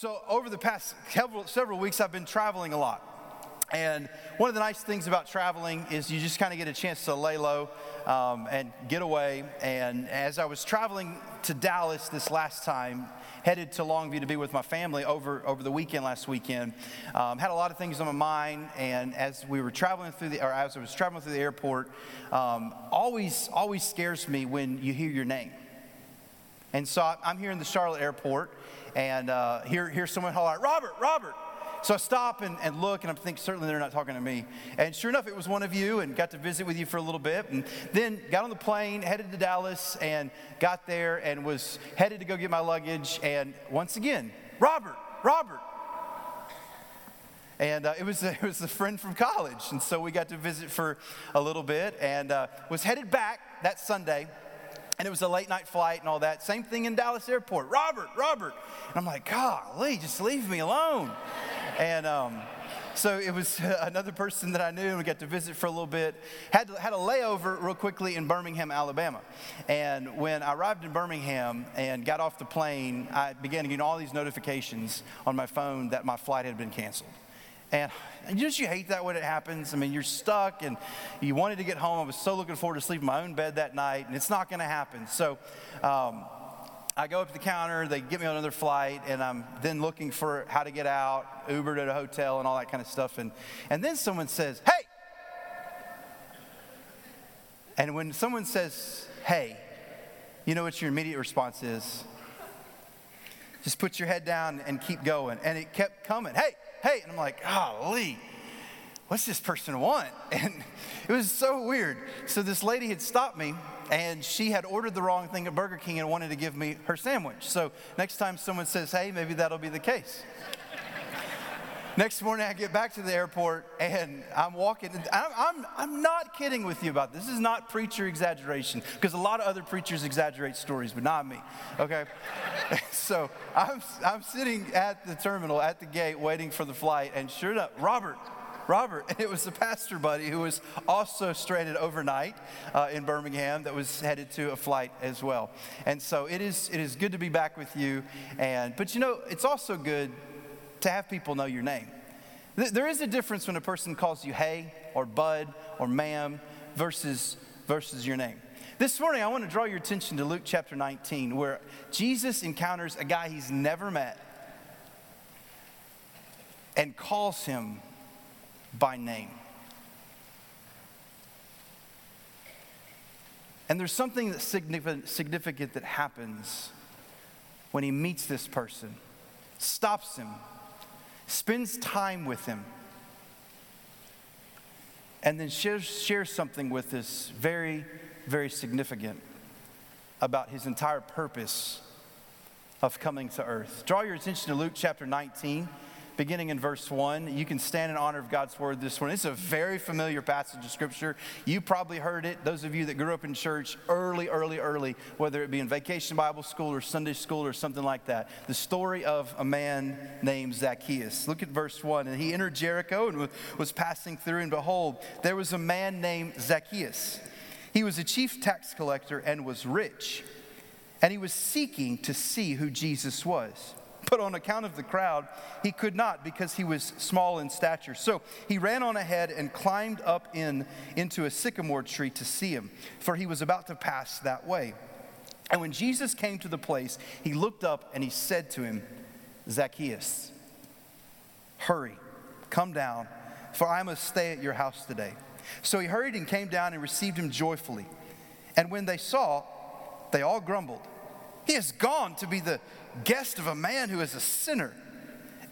So, over the past several, several weeks, I've been traveling a lot. And one of the nice things about traveling is you just kind of get a chance to lay low um, and get away. And as I was traveling to Dallas this last time, headed to Longview to be with my family over, over the weekend last weekend, um, had a lot of things on my mind. And as we were traveling through the, or as I was traveling through the airport, um, always, always scares me when you hear your name. And so I'm here in the Charlotte airport and uh, hear, hear someone holler out, Robert, Robert. So I stop and, and look, and I'm thinking, certainly they're not talking to me. And sure enough, it was one of you, and got to visit with you for a little bit. And then got on the plane, headed to Dallas, and got there and was headed to go get my luggage. And once again, Robert, Robert. And uh, it, was a, it was a friend from college. And so we got to visit for a little bit and uh, was headed back that Sunday and it was a late night flight and all that. Same thing in Dallas Airport. Robert, Robert. And I'm like, golly, just leave me alone. and um, so it was another person that I knew, and we got to visit for a little bit. Had, had a layover real quickly in Birmingham, Alabama. And when I arrived in Birmingham and got off the plane, I began to get all these notifications on my phone that my flight had been canceled. And just you hate that when it happens. I mean, you're stuck and you wanted to get home. I was so looking forward to sleeping in my own bed that night, and it's not going to happen. So um, I go up to the counter, they get me on another flight, and I'm then looking for how to get out, Uber to a hotel, and all that kind of stuff. And, and then someone says, Hey! And when someone says, Hey, you know what your immediate response is? Just put your head down and keep going. And it kept coming. Hey! Hey. And I'm like, golly, what's this person want? And it was so weird. So this lady had stopped me and she had ordered the wrong thing at Burger King and wanted to give me her sandwich. So next time someone says, hey, maybe that'll be the case. Next morning, I get back to the airport and I'm walking. I'm, I'm, I'm not kidding with you about this. This is not preacher exaggeration because a lot of other preachers exaggerate stories, but not me. Okay? so I'm, I'm sitting at the terminal, at the gate, waiting for the flight, and sure enough, Robert, Robert, and it was the pastor buddy who was also stranded overnight uh, in Birmingham that was headed to a flight as well. And so it is, it is good to be back with you. And, but you know, it's also good to have people know your name. There is a difference when a person calls you hey or bud or ma'am versus, versus your name. This morning, I want to draw your attention to Luke chapter 19, where Jesus encounters a guy he's never met and calls him by name. And there's something that's significant, significant that happens when he meets this person, stops him, spends time with him, and then shares, shares something with us very, very significant about his entire purpose of coming to earth. Draw your attention to Luke chapter 19 beginning in verse 1. You can stand in honor of God's word this morning. It's a very familiar passage of scripture. You probably heard it, those of you that grew up in church early, early, early, whether it be in vacation Bible school or Sunday school or something like that. The story of a man named Zacchaeus. Look at verse 1. And he entered Jericho and was passing through, and behold, there was a man named Zacchaeus. He was a chief tax collector and was rich. And he was seeking to see who Jesus was but on account of the crowd, he could not because he was small in stature. So he ran on ahead and climbed up in, into a sycamore tree to see him, for he was about to pass that way. And when Jesus came to the place, he looked up and he said to him, Zacchaeus, hurry, come down, for I must stay at your house today. So he hurried and came down and received him joyfully. And when they saw, they all grumbled. He has gone to be the guest of a man who is a sinner.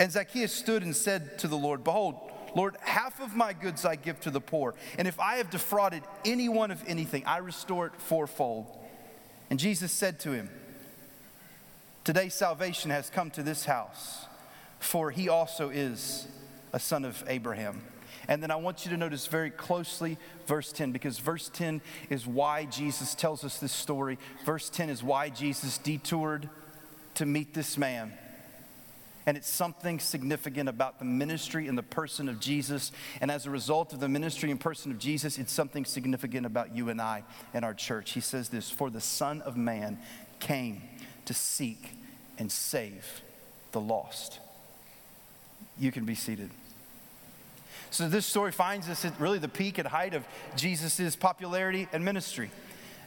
And Zacchaeus stood and said to the Lord, Behold, Lord, half of my goods I give to the poor. And if I have defrauded anyone of anything, I restore it fourfold. And Jesus said to him, Today salvation has come to this house, for he also is a son of Abraham. And then I want you to notice very closely verse 10, because verse 10 is why Jesus tells us this story. Verse 10 is why Jesus detoured to meet this man. And it's something significant about the ministry and the person of Jesus. And as a result of the ministry and person of Jesus, it's something significant about you and I and our church. He says this For the Son of Man came to seek and save the lost. You can be seated. So, this story finds us at really the peak and height of Jesus' popularity and ministry.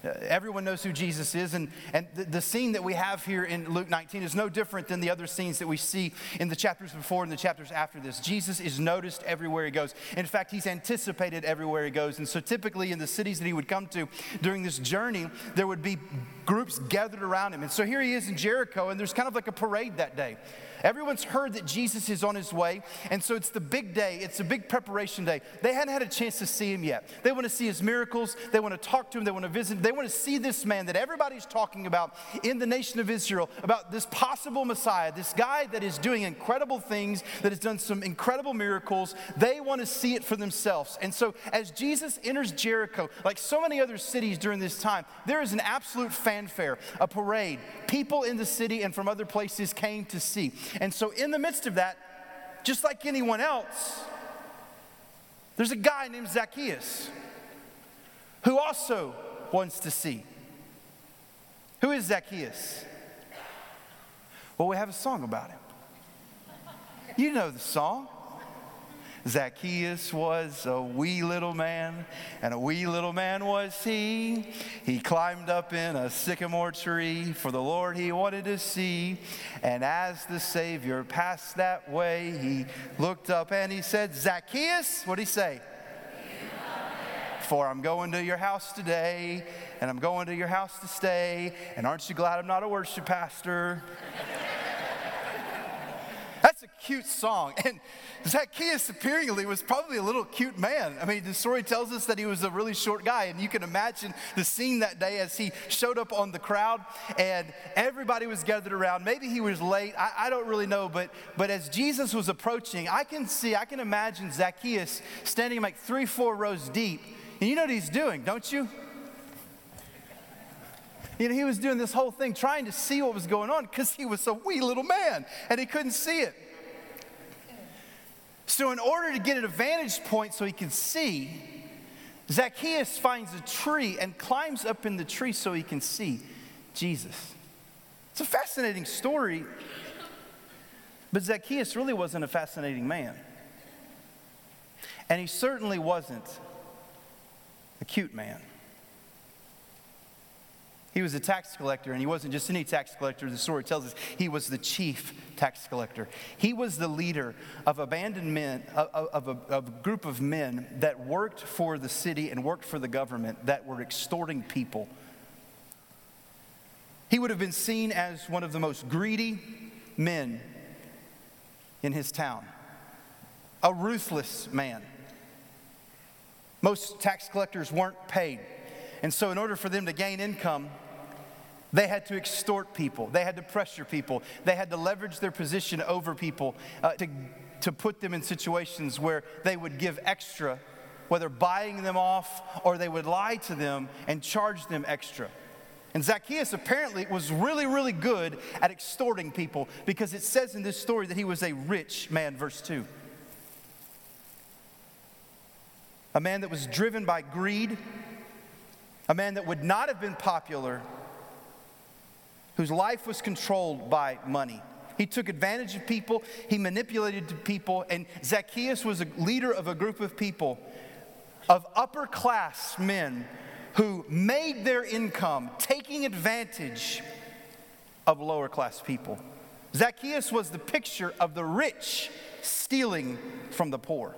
Uh, everyone knows who Jesus is, and, and the, the, scene that we have here in Luke 19 is no different than the other scenes that we see in the chapters before and the chapters after this. Jesus is noticed everywhere he goes. In fact, he's anticipated everywhere he goes. And so, typically, in the cities that he would come to during this journey, there would be groups gathered around him. And so, here he is in Jericho, and there's kind of like a parade that day. Everyone's heard that Jesus is on his way, and so it's the big day. It's a big preparation day. They hadn't had a chance to see him yet. They want to see his miracles. They want to talk to him. They want to visit. They want to see this man that everybody's talking about in the nation of Israel, about this possible Messiah, this guy that is doing incredible things, that has done some incredible miracles. They want to see it for themselves. And so as Jesus enters Jericho, like so many other cities during this time, there is an absolute fanfare, a parade. People in the city and from other places came to see. And so, in the midst of that, just like anyone else, there's a guy named Zacchaeus who also wants to see. Who is Zacchaeus? Well, we have a song about him. You know the song. Zacchaeus was a wee little man, and a wee little man was he. He climbed up in a sycamore tree for the Lord he wanted to see. And as the Savior passed that way, he looked up and he said, Zacchaeus, what'd he say? For I'm going to your house today, and I'm going to your house to stay. And aren't you glad I'm not a worship pastor? That's a cute song. And Zacchaeus apparently was probably a little cute man. I mean, the story tells us that he was a really short guy. And you can imagine the scene that day as he showed up on the crowd and everybody was gathered around. Maybe he was late. I, I don't really know. But, but as Jesus was approaching, I can see, I can imagine Zacchaeus standing like three, four rows deep. And you know what he's doing, don't you? You know, he was doing this whole thing trying to see what was going on because he was a wee little man and he couldn't see it. So, in order to get an vantage point so he could see, Zacchaeus finds a tree and climbs up in the tree so he can see Jesus. It's a fascinating story, but Zacchaeus really wasn't a fascinating man. And he certainly wasn't a cute man. He was a tax collector, and he wasn't just any tax collector. The story tells us he was the chief tax collector. He was the leader of abandoned men, of, a, of, a, group of men that worked for the city and worked for the government that were extorting people. He would have been seen as one of the most greedy men in his town, a ruthless man. Most tax collectors weren't paid. And so, in order for them to gain income, they had to extort people, they had to pressure people, they had to leverage their position over people uh, to, to put them in situations where they would give extra, whether buying them off or they would lie to them and charge them extra. And Zacchaeus apparently was really, really good at extorting people because it says in this story that he was a rich man, verse 2. A man that was driven by greed, a man that would not have been popular whose life was controlled by money. He took advantage of people, he manipulated people, and Zacchaeus was a leader of a group of people, of upper class men who made their income taking advantage of lower class people. Zacchaeus was the picture of the rich stealing from the poor.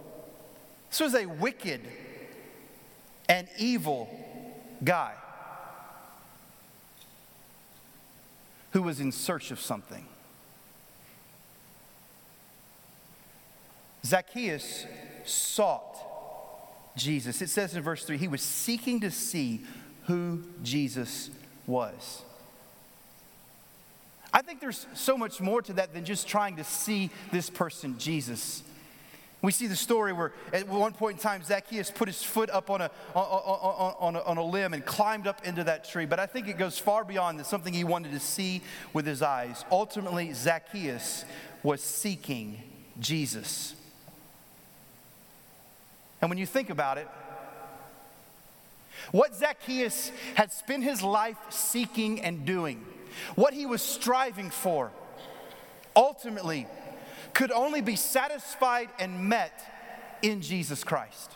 This was a wicked and evil guy. who was in search of something. Zacchaeus sought Jesus. It says in verse 3 he was seeking to see who Jesus was. I think there's so much more to that than just trying to see this person, Jesus. We see the story where at one point in time, Zacchaeus put his foot up on a, on, on, on, a, on a limb and climbed up into that tree. But I think it goes far beyond that, something he wanted to see with his eyes. Ultimately, Zacchaeus was seeking Jesus. And when you think about it, what Zacchaeus had spent his life seeking and doing, what he was striving for, ultimately could only be satisfied and met in Jesus Christ.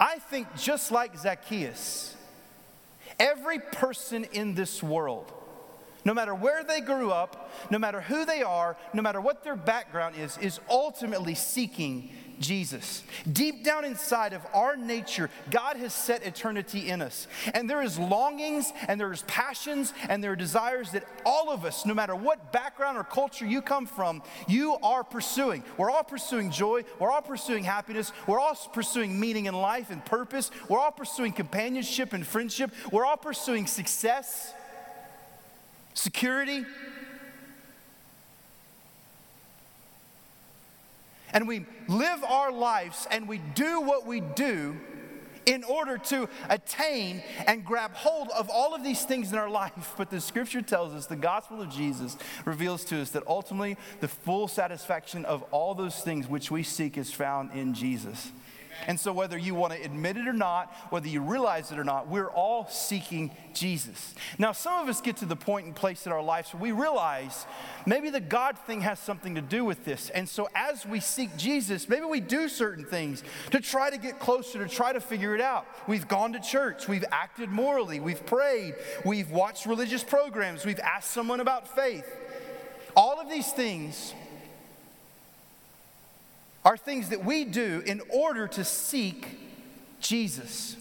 I think just like Zacchaeus, every person in this world, no matter where they grew up, no matter who they are, no matter what their background is, is ultimately seeking Jesus. Deep down inside of our nature, God has set eternity in us. And there is longings and there's passions and there are desires that all of us, no matter what background or culture you come from, you are pursuing. We're all pursuing joy, we're all pursuing happiness, we're all pursuing meaning in life and purpose, we're all pursuing companionship and friendship, we're all pursuing success, security. And we live our lives and we do what we do in order to attain and grab hold of all of these things in our life. But the scripture tells us, the gospel of Jesus reveals to us that ultimately the full satisfaction of all those things which we seek is found in Jesus. And so, whether you want to admit it or not, whether you realize it or not, we're all seeking Jesus. Now, some of us get to the point and place in our lives where we realize maybe the God thing has something to do with this. And so, as we seek Jesus, maybe we do certain things to try to get closer, to try to figure it out. We've gone to church, we've acted morally, we've prayed, we've watched religious programs, we've asked someone about faith. All of these things are things that we do in order to seek Jesus.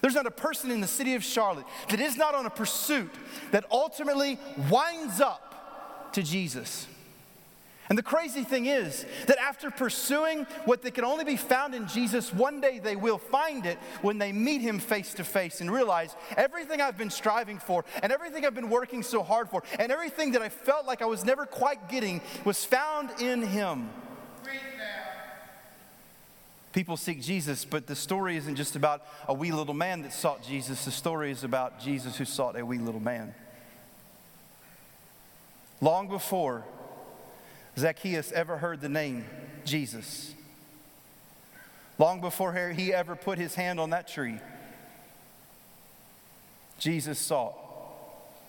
There's not a person in the city of Charlotte that is not on a pursuit that ultimately winds up to Jesus. And the crazy thing is that after pursuing what that can only be found in Jesus, one day they will find it when they meet him face to face and realize everything I've been striving for and everything I've been working so hard for and everything that I felt like I was never quite getting was found in him. People seek Jesus, but the story isn't just about a wee little man that sought Jesus. The story is about Jesus who sought a wee little man. Long before Zacchaeus ever heard the name Jesus, long before he ever put his hand on that tree, Jesus sought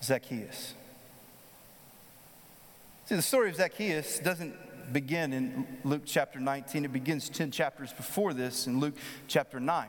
Zacchaeus. See, the story of Zacchaeus doesn't begin in Luke chapter 19. It begins 10 chapters before this in Luke chapter 9.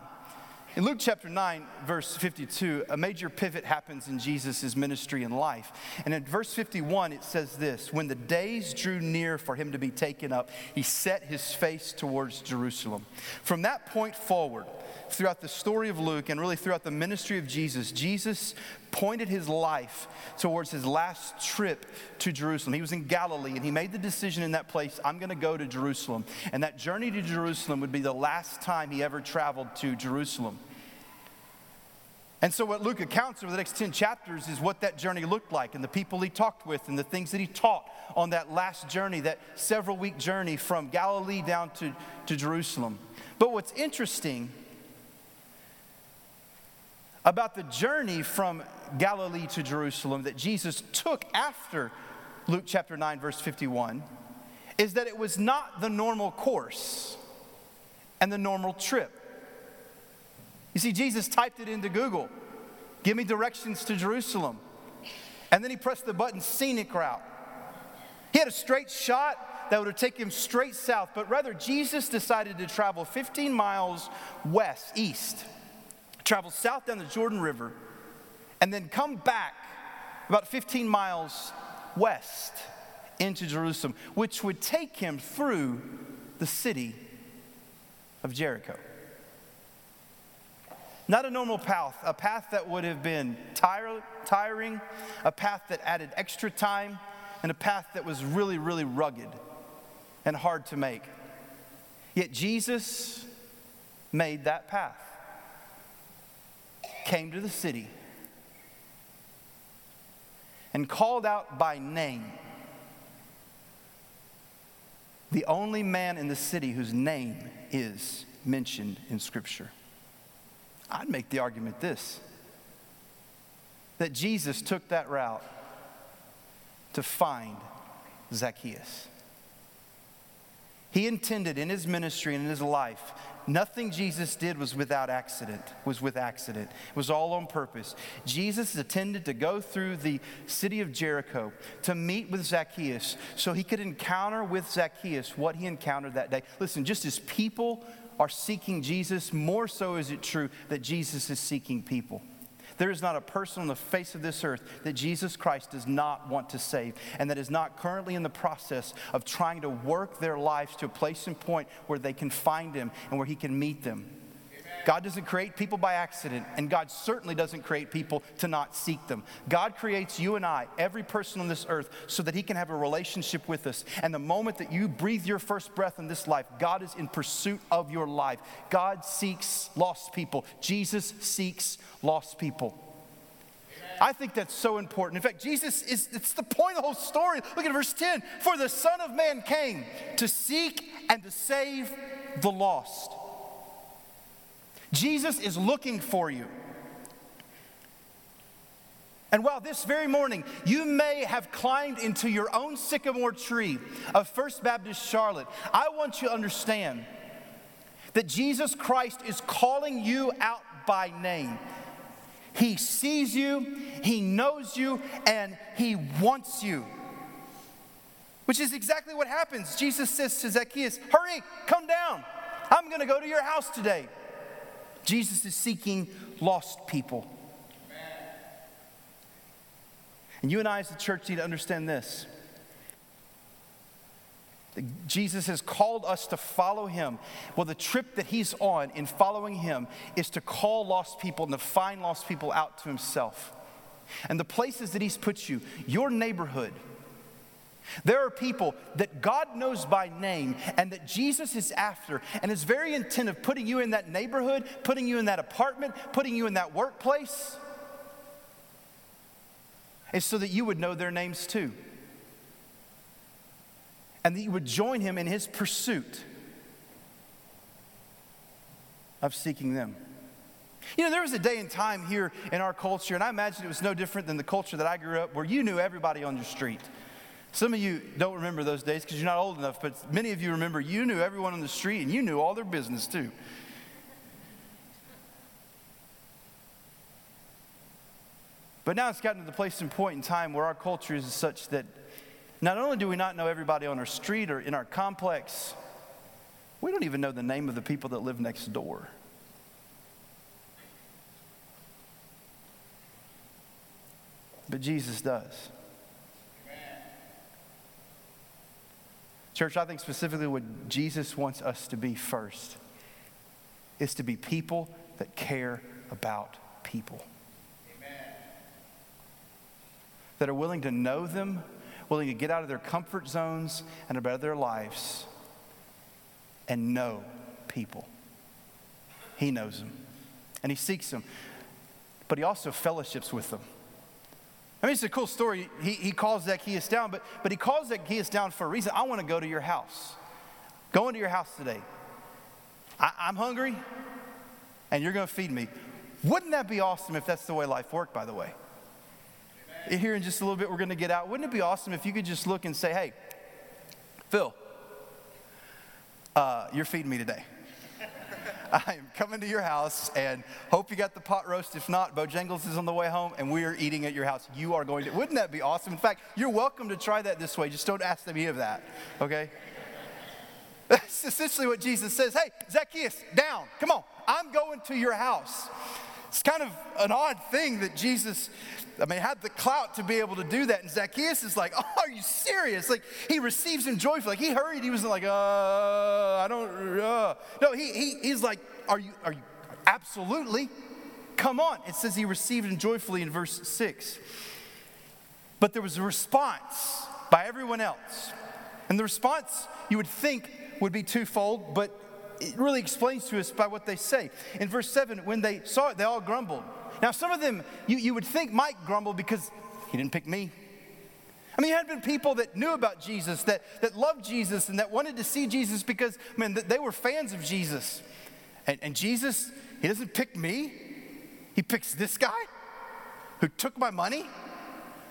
In Luke chapter 9, verse 52, a major pivot happens in Jesus' ministry and life. And in verse 51, it says this When the days drew near for him to be taken up, he set his face towards Jerusalem. From that point forward, throughout the story of Luke and really throughout the ministry of Jesus, Jesus pointed his life towards his last trip to Jerusalem. He was in Galilee and he made the decision in that place I'm going to go to Jerusalem. And that journey to Jerusalem would be the last time he ever traveled to Jerusalem. And so, what Luke accounts over the next 10 chapters is what that journey looked like and the people he talked with and the things that he taught on that last journey, that several week journey from Galilee down to, to Jerusalem. But what's interesting about the journey from Galilee to Jerusalem that Jesus took after Luke chapter 9, verse 51, is that it was not the normal course and the normal trip. You see, Jesus typed it into Google give me directions to Jerusalem. And then he pressed the button scenic route. He had a straight shot that would have taken him straight south, but rather, Jesus decided to travel 15 miles west, east travel south down the Jordan River, and then come back about 15 miles west into Jerusalem, which would take him through the city of Jericho. Not a normal path, a path that would have been tire, tiring, a path that added extra time, and a path that was really, really rugged and hard to make. Yet Jesus made that path came to the city and called out by name the only man in the city whose name is mentioned in Scripture. I'd make the argument this that Jesus took that route to find Zacchaeus. He intended in his ministry and in his life, nothing Jesus did was without accident, was with accident. It was all on purpose. Jesus intended to go through the city of Jericho to meet with Zacchaeus so he could encounter with Zacchaeus what he encountered that day. Listen, just as people are seeking Jesus, more so is it true that Jesus is seeking people. There is not a person on the face of this earth that Jesus Christ does not want to save and that is not currently in the process of trying to work their lives to a place and point where they can find Him and where He can meet them. God doesn't create people by accident, and God certainly doesn't create people to not seek them. God creates you and I, every person on this earth, so that He can have a relationship with us. And the moment that you breathe your first breath in this life, God is in pursuit of your life. God seeks lost people, Jesus seeks lost people. I think that's so important. In fact, Jesus is, it's the point of the whole story. Look at verse 10. For the Son of Man came to seek and to save the lost. Jesus is looking for you. And while this very morning you may have climbed into your own sycamore tree of First Baptist Charlotte, I want you to understand that Jesus Christ is calling you out by name. He sees you, He knows you, and He wants you. Which is exactly what happens. Jesus says to Zacchaeus, Hurry, come down. I'm going to go to your house today. Jesus is seeking lost people. And you and I, as the church, need to understand this. Jesus has called us to follow him. Well, the trip that he's on in following him is to call lost people and to find lost people out to himself. And the places that he's put you, your neighborhood, there are people that God knows by name and that Jesus is after and is very intent of putting you in that neighborhood, putting you in that apartment, putting you in that workplace, is so that you would know their names too. And that you would join him in his pursuit of seeking them. You know, there was a day and time here in our culture, and I imagine it was no different than the culture that I grew up where you knew everybody on your street. Some of you don't remember those days because you're not old enough, but many of you remember you knew everyone on the street and you knew all their business too. But now it's gotten to the place and point in time where our culture is such that not only do we not know everybody on our street or in our complex, we don't even know the name of the people that live next door. But Jesus does. Church, I think specifically what Jesus wants us to be first is to be people that care about people. Amen. That are willing to know them, willing to get out of their comfort zones and about their lives and know people. He knows them and he seeks them, but he also fellowships with them. I mean, it's a cool story. He, he calls Zacchaeus down, but, but he calls Zacchaeus down for a reason. I want to go to your house. Go into your house today. I, I'm hungry, and you're going to feed me. Wouldn't that be awesome if that's the way life worked, by the way? Amen. Here in just a little bit, we're going to get out. Wouldn't it be awesome if you could just look and say, hey, Phil, uh, you're feeding me today. I am coming to your house and hope you got the pot roast. If not, Bojangles is on the way home and we are eating at your house. You are going to. Wouldn't that be awesome? In fact, you're welcome to try that this way. Just don't ask them me of that, okay? That's essentially what Jesus says. Hey, Zacchaeus, down. Come on. I'm going to your house. It's kind of an odd thing that Jesus, I mean, had the clout to be able to do that. And Zacchaeus is like, oh, are you serious? Like, he receives him joyfully. Like, he hurried. He was like, uh, I don't, uh. No, he, he, he's like, are you, are you, absolutely. Come on. It says he received him joyfully in verse 6. But there was a response by everyone else. And the response you would think would be twofold, but it really explains to us by what they say. In verse 7, when they saw it, they all grumbled. Now, some of them you, you would think might grumble because he didn't pick me. I mean, you had been people that knew about Jesus, that, that loved Jesus, and that wanted to see Jesus because, man, they were fans of Jesus. And, and Jesus, he doesn't pick me, he picks this guy who took my money,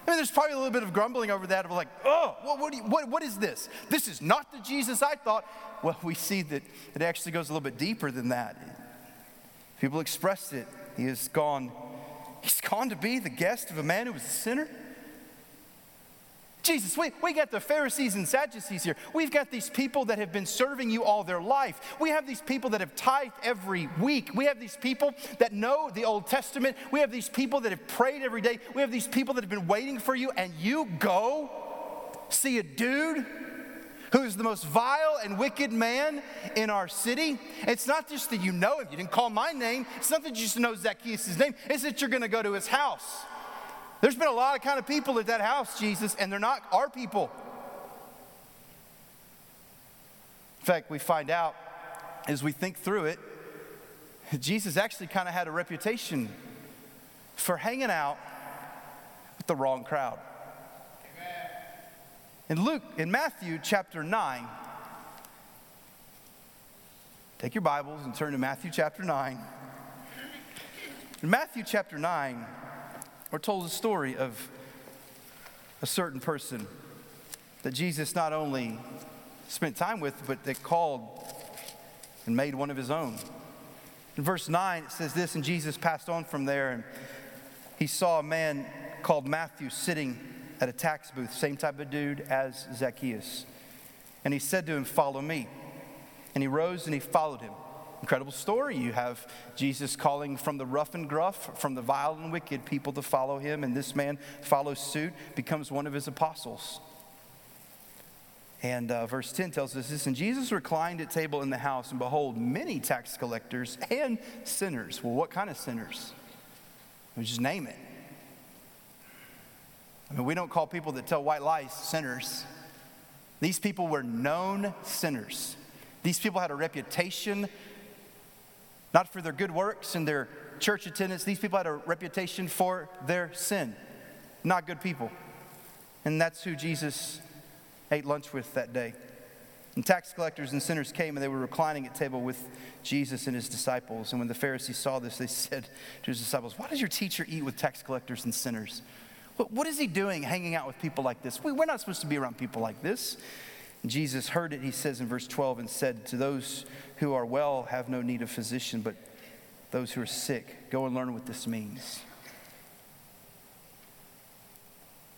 I mean, there's probably a little bit of grumbling over that of like, oh, what, what, you, what, what is this? This is not the Jesus I thought. Well, we see that it actually goes a little bit deeper than that. People expressed it. He has gone, he's gone to be the guest of a man who was a sinner. Jesus, we, we got the Pharisees and Sadducees here. We've got these people that have been serving you all their life. We have these people that have tithed every week. We have these people that know the Old Testament. We have these people that have prayed every day. We have these people that have been waiting for you, and you go see a dude who's the most vile and wicked man in our city. It's not just that you know him, you didn't call my name. It's not that you just know Zacchaeus' name, it's that you're gonna go to his house. There's been a lot of kind of people at that house, Jesus, and they're not our people. In fact, we find out as we think through it, Jesus actually kind of had a reputation for hanging out with the wrong crowd. In Luke, in Matthew chapter 9, take your Bibles and turn to Matthew chapter 9. In Matthew chapter 9, we're told a story of a certain person that Jesus not only spent time with, but that called and made one of his own. In verse 9, it says this, and Jesus passed on from there, and he saw a man called Matthew sitting at a tax booth, same type of dude as Zacchaeus. And he said to him, Follow me. And he rose and he followed him. Incredible story. You have Jesus calling from the rough and gruff, from the vile and wicked people to follow him, and this man follows suit, becomes one of his apostles. And uh, verse 10 tells us this And Jesus reclined at table in the house, and behold, many tax collectors and sinners. Well, what kind of sinners? We just name it. I mean, we don't call people that tell white lies sinners. These people were known sinners. These people had a reputation not for their good works and their church attendance. These people had a reputation for their sin. Not good people. And that's who Jesus ate lunch with that day. And tax collectors and sinners came and they were reclining at table with Jesus and his disciples. And when the Pharisees saw this, they said to his disciples, Why does your teacher eat with tax collectors and sinners? What is he doing hanging out with people like this? We're not supposed to be around people like this. Jesus heard it, he says in verse 12, and said, To those who are well have no need of physician, but those who are sick. Go and learn what this means.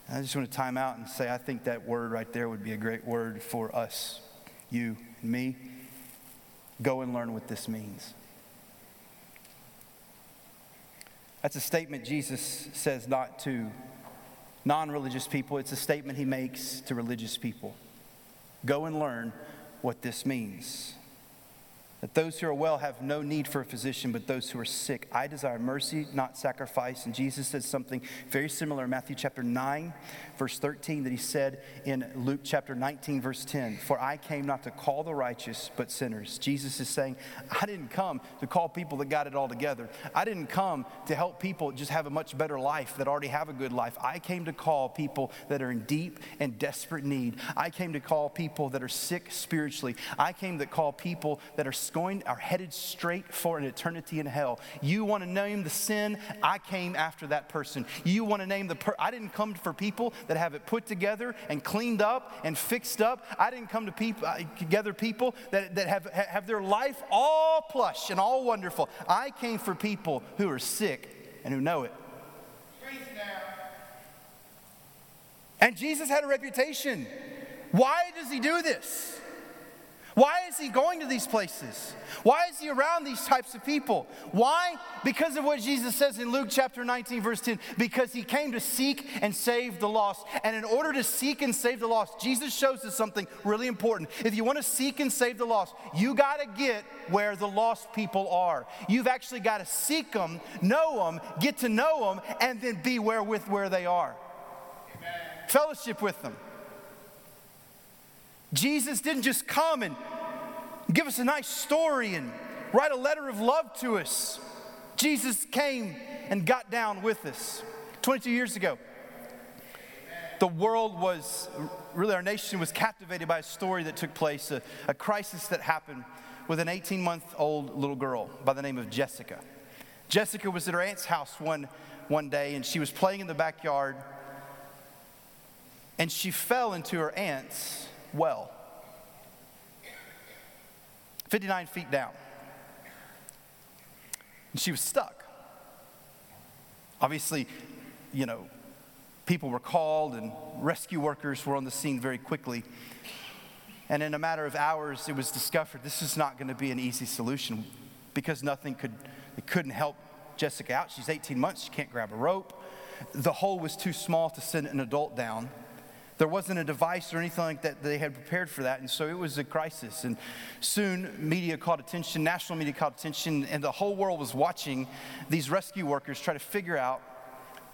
I just want to time out and say, I think that word right there would be a great word for us, you and me. Go and learn what this means. That's a statement Jesus says not to non religious people, it's a statement he makes to religious people. Go and learn what this means. That those who are well have no need for a physician, but those who are sick. I desire mercy, not sacrifice. And Jesus says something very similar in Matthew chapter 9, verse 13, that he said in Luke chapter 19, verse 10 For I came not to call the righteous, but sinners. Jesus is saying, I didn't come to call people that got it all together. I didn't come to help people just have a much better life, that already have a good life. I came to call people that are in deep and desperate need. I came to call people that are sick spiritually. I came to call people that are going are headed straight for an eternity in hell. You want to name the sin? I came after that person. You want to name the per- I didn't come for people that have it put together and cleaned up and fixed up. I didn't come to people uh, together people that, that have, have their life all plush and all wonderful. I came for people who are sick and who know it. And Jesus had a reputation. Why does he do this? Why is he going to these places? Why is he around these types of people? Why? Because of what Jesus says in Luke chapter 19, verse 10. Because he came to seek and save the lost. And in order to seek and save the lost, Jesus shows us something really important. If you want to seek and save the lost, you got to get where the lost people are. You've actually got to seek them, know them, get to know them, and then be where with where they are. Amen. Fellowship with them. Jesus didn't just come and give us a nice story and write a letter of love to us. Jesus came and got down with us 22 years ago. The world was, really, our nation was captivated by a story that took place, a, a crisis that happened with an 18 month old little girl by the name of Jessica. Jessica was at her aunt's house one, one day and she was playing in the backyard and she fell into her aunt's well, 59 feet down. And she was stuck. Obviously, you know, people were called and rescue workers were on the scene very quickly. And in a matter of hours, it was discovered this is not going to be an easy solution because nothing could, it couldn't help Jessica out. She's 18 months, she can't grab a rope. The hole was too small to send an adult down. There wasn't a device or anything like that they had prepared for that, and so it was a crisis. And soon, media caught attention, national media caught attention, and the whole world was watching these rescue workers try to figure out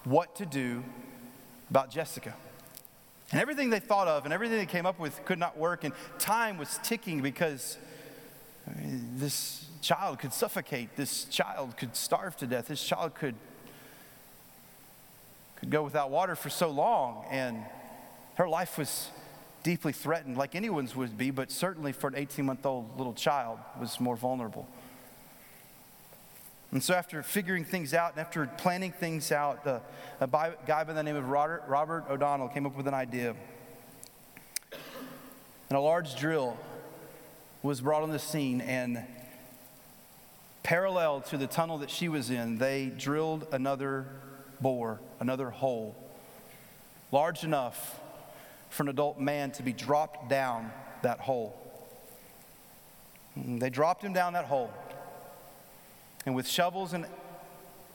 what to do about Jessica. And everything they thought of and everything they came up with could not work, and time was ticking because I mean, this child could suffocate, this child could starve to death, this child could, could go without water for so long, and her life was deeply threatened, like anyone's would be, but certainly for an 18 month old little child was more vulnerable. And so, after figuring things out and after planning things out, uh, a guy by the name of Robert, Robert O'Donnell came up with an idea. And a large drill was brought on the scene, and parallel to the tunnel that she was in, they drilled another bore, another hole, large enough for an adult man to be dropped down that hole. And they dropped him down that hole. And with shovels and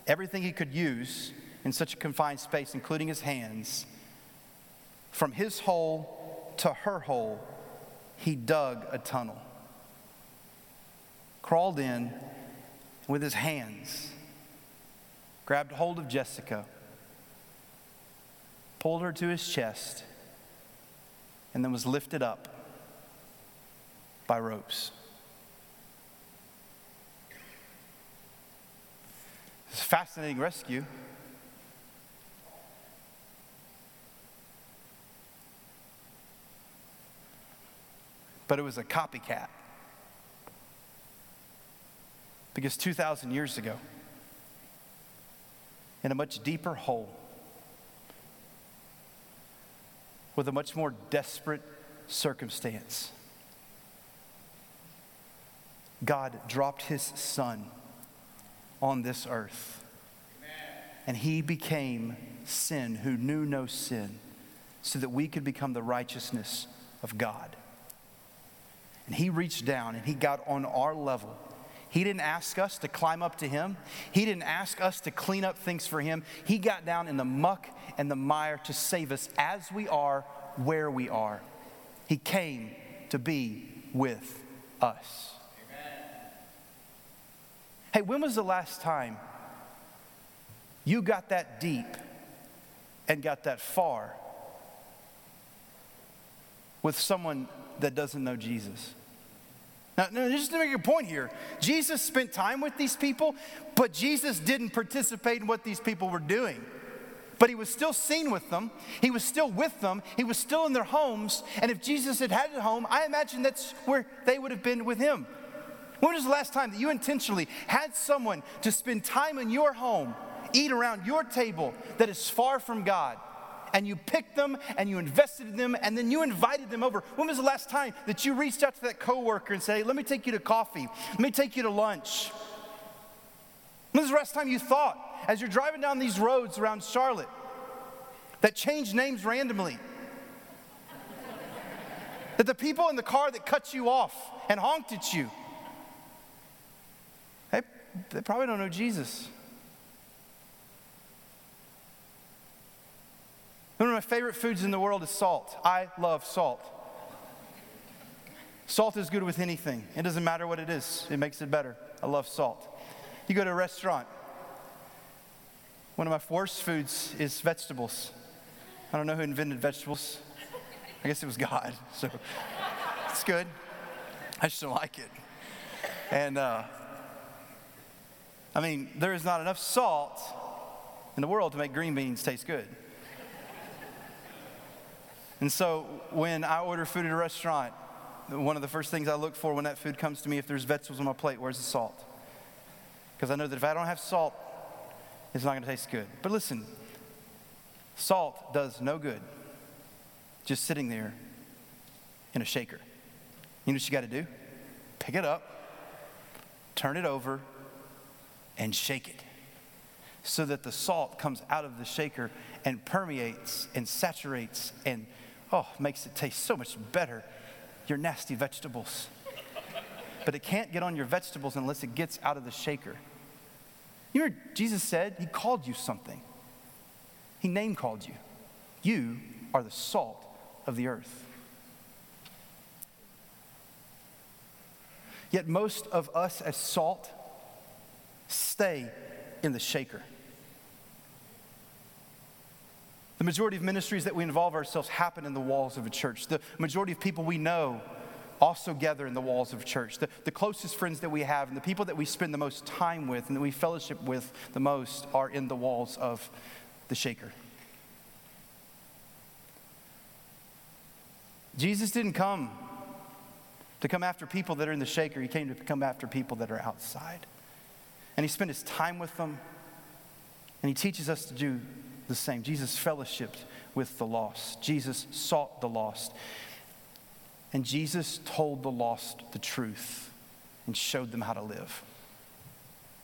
everything he could use in such a confined space, including his hands, from his hole to her hole, he dug a tunnel. Crawled in with his hands, grabbed hold of Jessica, pulled her to his chest, and then was lifted up by ropes. It's a fascinating rescue. But it was a copycat. Because 2,000 years ago, in a much deeper hole, with a much more desperate circumstance, God dropped his son on this earth. And he became sin who knew no sin so that we could become the righteousness of God. And he reached down and he got on our level. He didn't ask us to climb up to him. He didn't ask us to clean up things for him. He got down in the muck and the mire to save us as we are, where we are. He came to be with us. Hey, when was the last time you got that deep and got that far with someone that doesn't know Jesus? Now, just to make a point here, Jesus spent time with these people, but Jesus didn't participate in what these people were doing. But he was still seen with them. He was still with them. He was still in their homes. And if Jesus had had a home, I imagine that's where they would have been with him. When was the last time that you intentionally had someone to spend time in your home, eat around your table that is far from God? And you picked them and you invested in them and then you invited them over. When was the last time that you reached out to that coworker and said, hey, let me take you to coffee, let me take you to lunch? When was the last time you thought, as you're driving down these roads around Charlotte, that changed names randomly? that the people in the car that cut you off and honked at you, they probably don't know Jesus. One of my favorite foods in the world is salt. I love salt. Salt is good with anything. It doesn't matter what it is, it makes it better. I love salt. You go to a restaurant, one of my worst foods is vegetables. I don't know who invented vegetables. I guess it was God. So it's good. I just don't like it. And uh, I mean, there is not enough salt in the world to make green beans taste good. And so when I order food at a restaurant, one of the first things I look for when that food comes to me, if there's vegetables on my plate, where's the salt? Because I know that if I don't have salt, it's not going to taste good. But listen, salt does no good just sitting there in a shaker. You know what you got to do? Pick it up, turn it over, and shake it so that the salt comes out of the shaker and permeates and saturates and, oh, makes it taste so much better. Your nasty vegetables. But it can't get on your vegetables unless it gets out of the shaker. You know, Jesus said he called you something. He name called you. You are the salt of the earth. Yet most of us as salt stay in the shaker. The majority of ministries that we involve ourselves happen in the walls of a church. The majority of people we know also gather in the walls of church. The, the closest friends that we have and the people that we spend the most time with and that we fellowship with the most are in the walls of the shaker. Jesus didn't come to come after people that are in the shaker, he came to come after people that are outside. And he spent his time with them, and he teaches us to do the same. Jesus fellowshipped with the lost, Jesus sought the lost. And Jesus told the lost the truth and showed them how to live.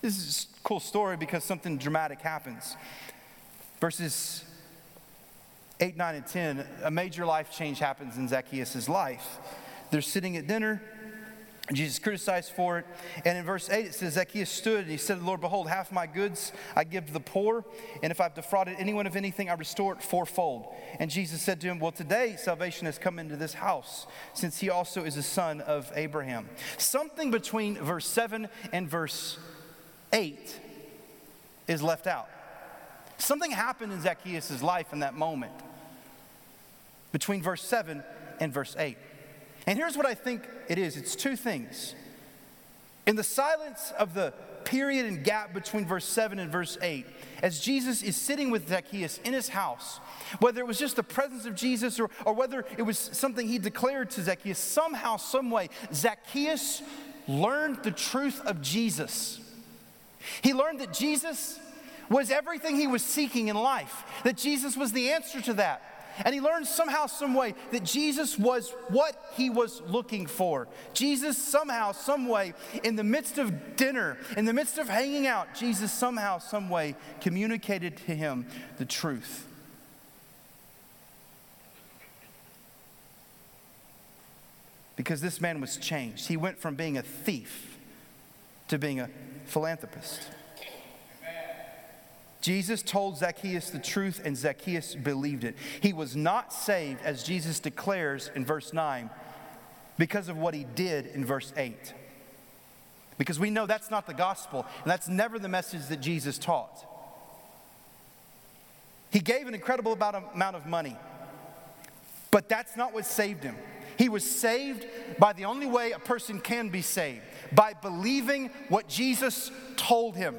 This is a cool story because something dramatic happens. Verses 8, 9, and 10, a major life change happens in Zacchaeus' life. They're sitting at dinner, Jesus criticized for it. And in verse 8, it says, Zacchaeus stood and he said Lord, Behold, half my goods I give to the poor, and if I've defrauded anyone of anything, I restore it fourfold. And Jesus said to him, Well, today salvation has come into this house, since he also is a son of Abraham. Something between verse 7 and verse 8 is left out. Something happened in Zacchaeus' life in that moment between verse 7 and verse 8. And here's what I think it is it's two things. In the silence of the period and gap between verse 7 and verse 8, as Jesus is sitting with Zacchaeus in his house, whether it was just the presence of Jesus or, or whether it was something he declared to Zacchaeus, somehow, some way, Zacchaeus learned the truth of Jesus. He learned that Jesus was everything he was seeking in life, that Jesus was the answer to that. And he learned somehow, some way that Jesus was what he was looking for. Jesus somehow, some way, in the midst of dinner, in the midst of hanging out, Jesus somehow, some way communicated to him the truth. Because this man was changed. He went from being a thief to being a philanthropist. Jesus told Zacchaeus the truth, and Zacchaeus believed it. He was not saved, as Jesus declares in verse 9, because of what he did in verse 8. Because we know that's not the gospel, and that's never the message that Jesus taught. He gave an incredible amount of money, but that's not what saved him. He was saved by the only way a person can be saved by believing what Jesus told him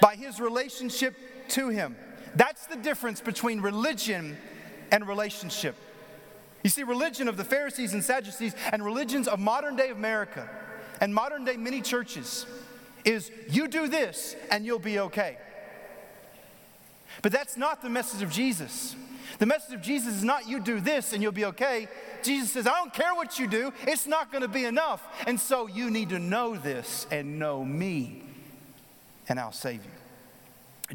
by his relationship to him. That's the difference between religion and relationship. You see, religion of the Pharisees and Sadducees and religions of modern day America and modern day many churches is you do this and you'll be okay. But that's not the message of Jesus. The message of Jesus is not you do this and you'll be okay. Jesus says, I don't care what you do, it's not going to be enough. And so you need to know this and know me and I'll save you.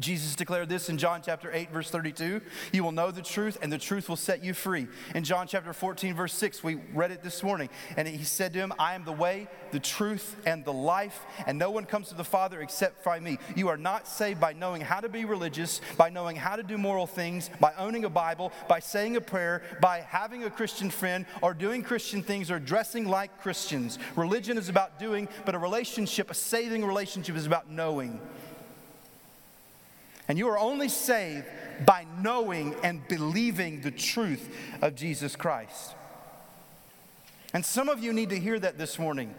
Jesus declared this in John chapter 8, verse 32. You will know the truth, and the truth will set you free. In John chapter 14, verse 6, we read it this morning, and he said to him, I am the way, the truth, and the life, and no one comes to the Father except by me. You are not saved by knowing how to be religious, by knowing how to do moral things, by owning a Bible, by saying a prayer, by having a Christian friend, or doing Christian things, or dressing like Christians. Religion is about doing, but a relationship, a saving relationship, is about knowing. And you are only saved by knowing and believing the truth of Jesus Christ. And some of you need to hear that this morning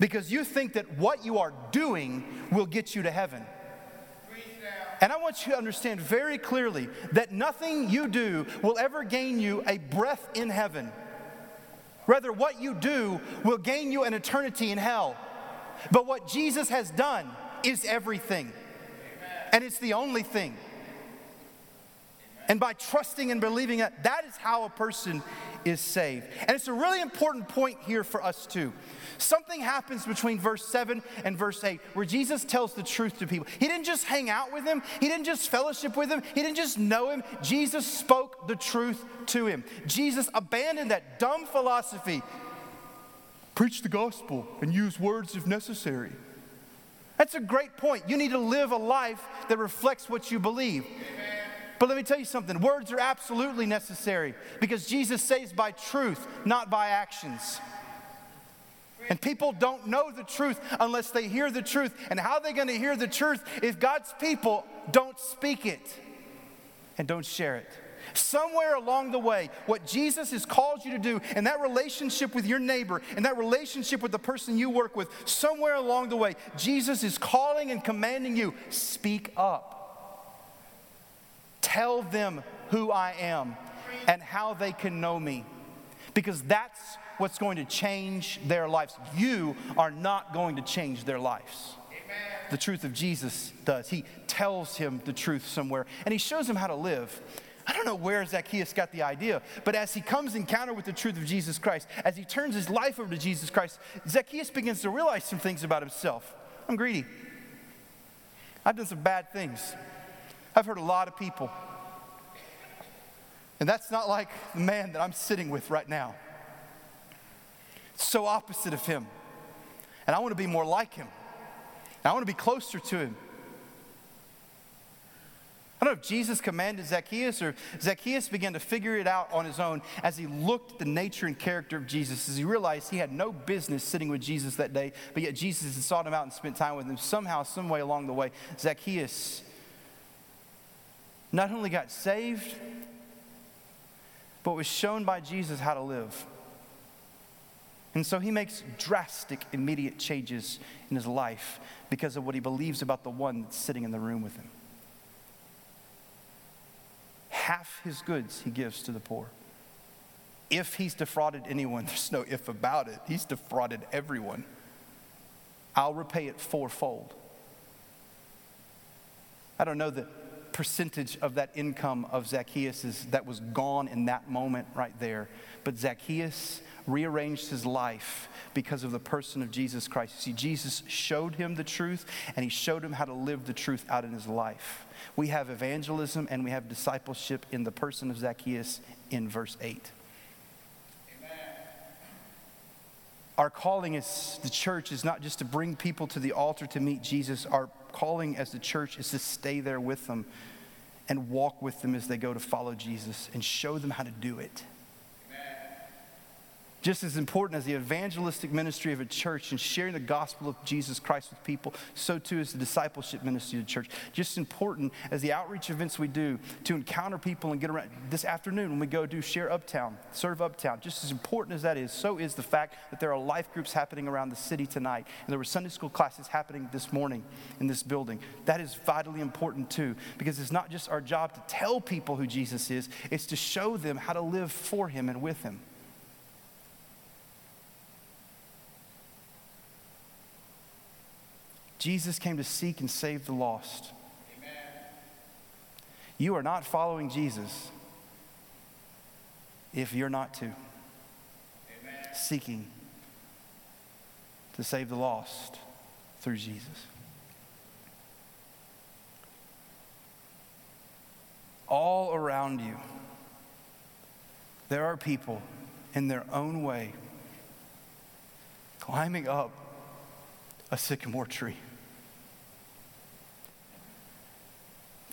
because you think that what you are doing will get you to heaven. And I want you to understand very clearly that nothing you do will ever gain you a breath in heaven. Rather, what you do will gain you an eternity in hell. But what Jesus has done is everything and it's the only thing. And by trusting and believing that, that is how a person is saved. And it's a really important point here for us too. Something happens between verse 7 and verse 8 where Jesus tells the truth to people. He didn't just hang out with him, he didn't just fellowship with him, he didn't just know him. Jesus spoke the truth to him. Jesus abandoned that dumb philosophy preach the gospel and use words if necessary. That's a great point. You need to live a life that reflects what you believe. Amen. But let me tell you something words are absolutely necessary because Jesus saves by truth, not by actions. And people don't know the truth unless they hear the truth. And how are they going to hear the truth if God's people don't speak it and don't share it? Somewhere along the way, what Jesus has called you to do, and that relationship with your neighbor, and that relationship with the person you work with, somewhere along the way, Jesus is calling and commanding you speak up. Tell them who I am and how they can know me. Because that's what's going to change their lives. You are not going to change their lives. The truth of Jesus does. He tells him the truth somewhere and he shows him how to live. I don't know where Zacchaeus got the idea, but as he comes encounter with the truth of Jesus Christ, as he turns his life over to Jesus Christ, Zacchaeus begins to realize some things about himself. I'm greedy. I've done some bad things. I've hurt a lot of people. And that's not like the man that I'm sitting with right now. It's so opposite of him. And I want to be more like him. And I want to be closer to him. I don't know if Jesus commanded Zacchaeus or Zacchaeus began to figure it out on his own as he looked at the nature and character of Jesus, as he realized he had no business sitting with Jesus that day, but yet Jesus had sought him out and spent time with him. Somehow, some way along the way, Zacchaeus not only got saved, but was shown by Jesus how to live. And so he makes drastic, immediate changes in his life because of what he believes about the one that's sitting in the room with him. Half his goods he gives to the poor. If he's defrauded anyone, there's no if about it. He's defrauded everyone. I'll repay it fourfold. I don't know the percentage of that income of Zacchaeus that was gone in that moment right there, but Zacchaeus rearranged his life because of the person of Jesus Christ. You See, Jesus showed him the truth and he showed him how to live the truth out in his life. We have evangelism and we have discipleship in the person of Zacchaeus in verse 8. Our calling as the church is not just to bring people to the altar to meet Jesus. Our calling as the church is to stay there with them and walk with them as they go to follow Jesus and show them how to do it just as important as the evangelistic ministry of a church and sharing the gospel of Jesus Christ with people, so too is the discipleship ministry of the church. Just as important as the outreach events we do to encounter people and get around. This afternoon, when we go do Share Uptown, Serve Uptown, just as important as that is, so is the fact that there are life groups happening around the city tonight. And there were Sunday school classes happening this morning in this building. That is vitally important too, because it's not just our job to tell people who Jesus is, it's to show them how to live for him and with him. Jesus came to seek and save the lost. Amen. You are not following Jesus if you're not to. Amen. Seeking to save the lost through Jesus. All around you, there are people in their own way climbing up a sycamore tree.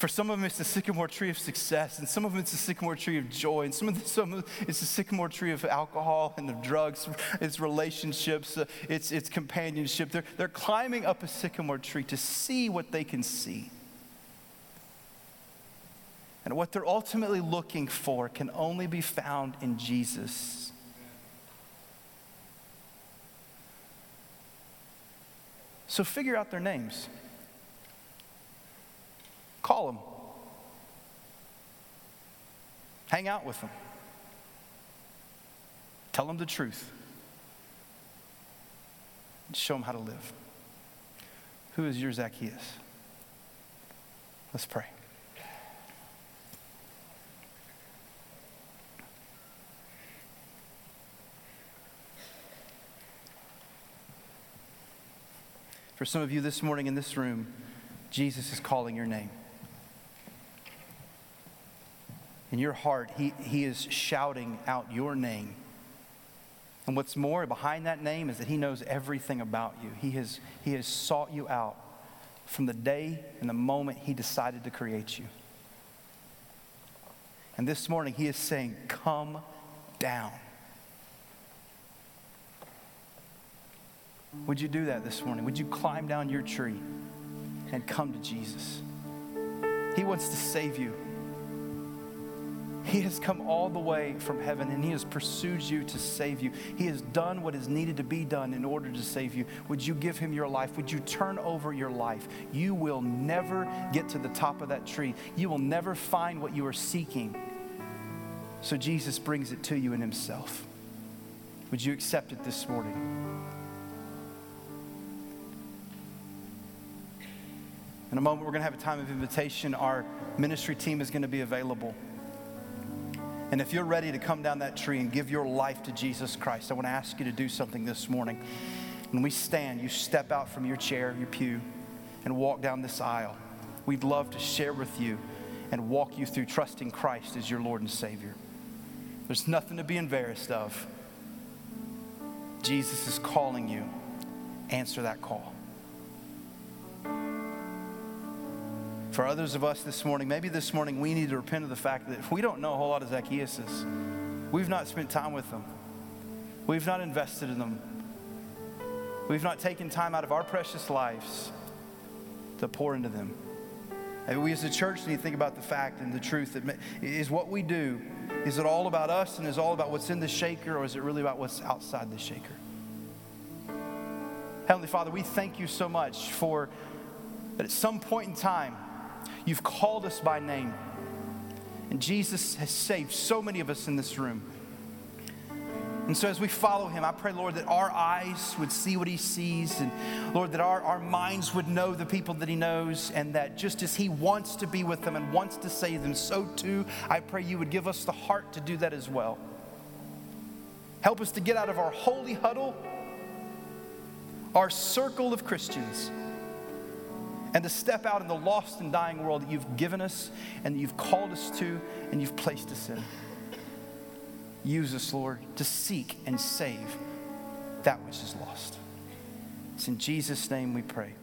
For some of them, it's the sycamore tree of success, and some of them, it's the sycamore tree of joy, and some of them, some of them it's the sycamore tree of alcohol and of drugs, it's relationships, uh, it's, it's companionship. They're, they're climbing up a sycamore tree to see what they can see. And what they're ultimately looking for can only be found in Jesus. So figure out their names. Call them. Hang out with them. Tell them the truth. Show them how to live. Who is your Zacchaeus? Let's pray. For some of you this morning in this room, Jesus is calling your name. In your heart, he, he is shouting out your name. And what's more, behind that name is that He knows everything about you. He has, he has sought you out from the day and the moment He decided to create you. And this morning, He is saying, Come down. Would you do that this morning? Would you climb down your tree and come to Jesus? He wants to save you. He has come all the way from heaven and He has pursued you to save you. He has done what is needed to be done in order to save you. Would you give Him your life? Would you turn over your life? You will never get to the top of that tree. You will never find what you are seeking. So Jesus brings it to you in Himself. Would you accept it this morning? In a moment, we're going to have a time of invitation. Our ministry team is going to be available. And if you're ready to come down that tree and give your life to Jesus Christ, I want to ask you to do something this morning. When we stand, you step out from your chair, your pew, and walk down this aisle. We'd love to share with you and walk you through trusting Christ as your Lord and Savior. There's nothing to be embarrassed of. Jesus is calling you. Answer that call. For others of us this morning, maybe this morning we need to repent of the fact that if we don't know a whole lot of Zacchaeuses, we've not spent time with them, we've not invested in them, we've not taken time out of our precious lives to pour into them. And we as a church need to think about the fact and the truth that is what we do, is it all about us and is all about what's in the shaker or is it really about what's outside the shaker? Heavenly Father, we thank you so much for that at some point in time, You've called us by name. And Jesus has saved so many of us in this room. And so, as we follow him, I pray, Lord, that our eyes would see what he sees, and Lord, that our, our minds would know the people that he knows, and that just as he wants to be with them and wants to save them, so too, I pray you would give us the heart to do that as well. Help us to get out of our holy huddle, our circle of Christians and to step out in the lost and dying world that you've given us and you've called us to and you've placed us in. Use us, Lord, to seek and save that which is lost. It's in Jesus' name we pray.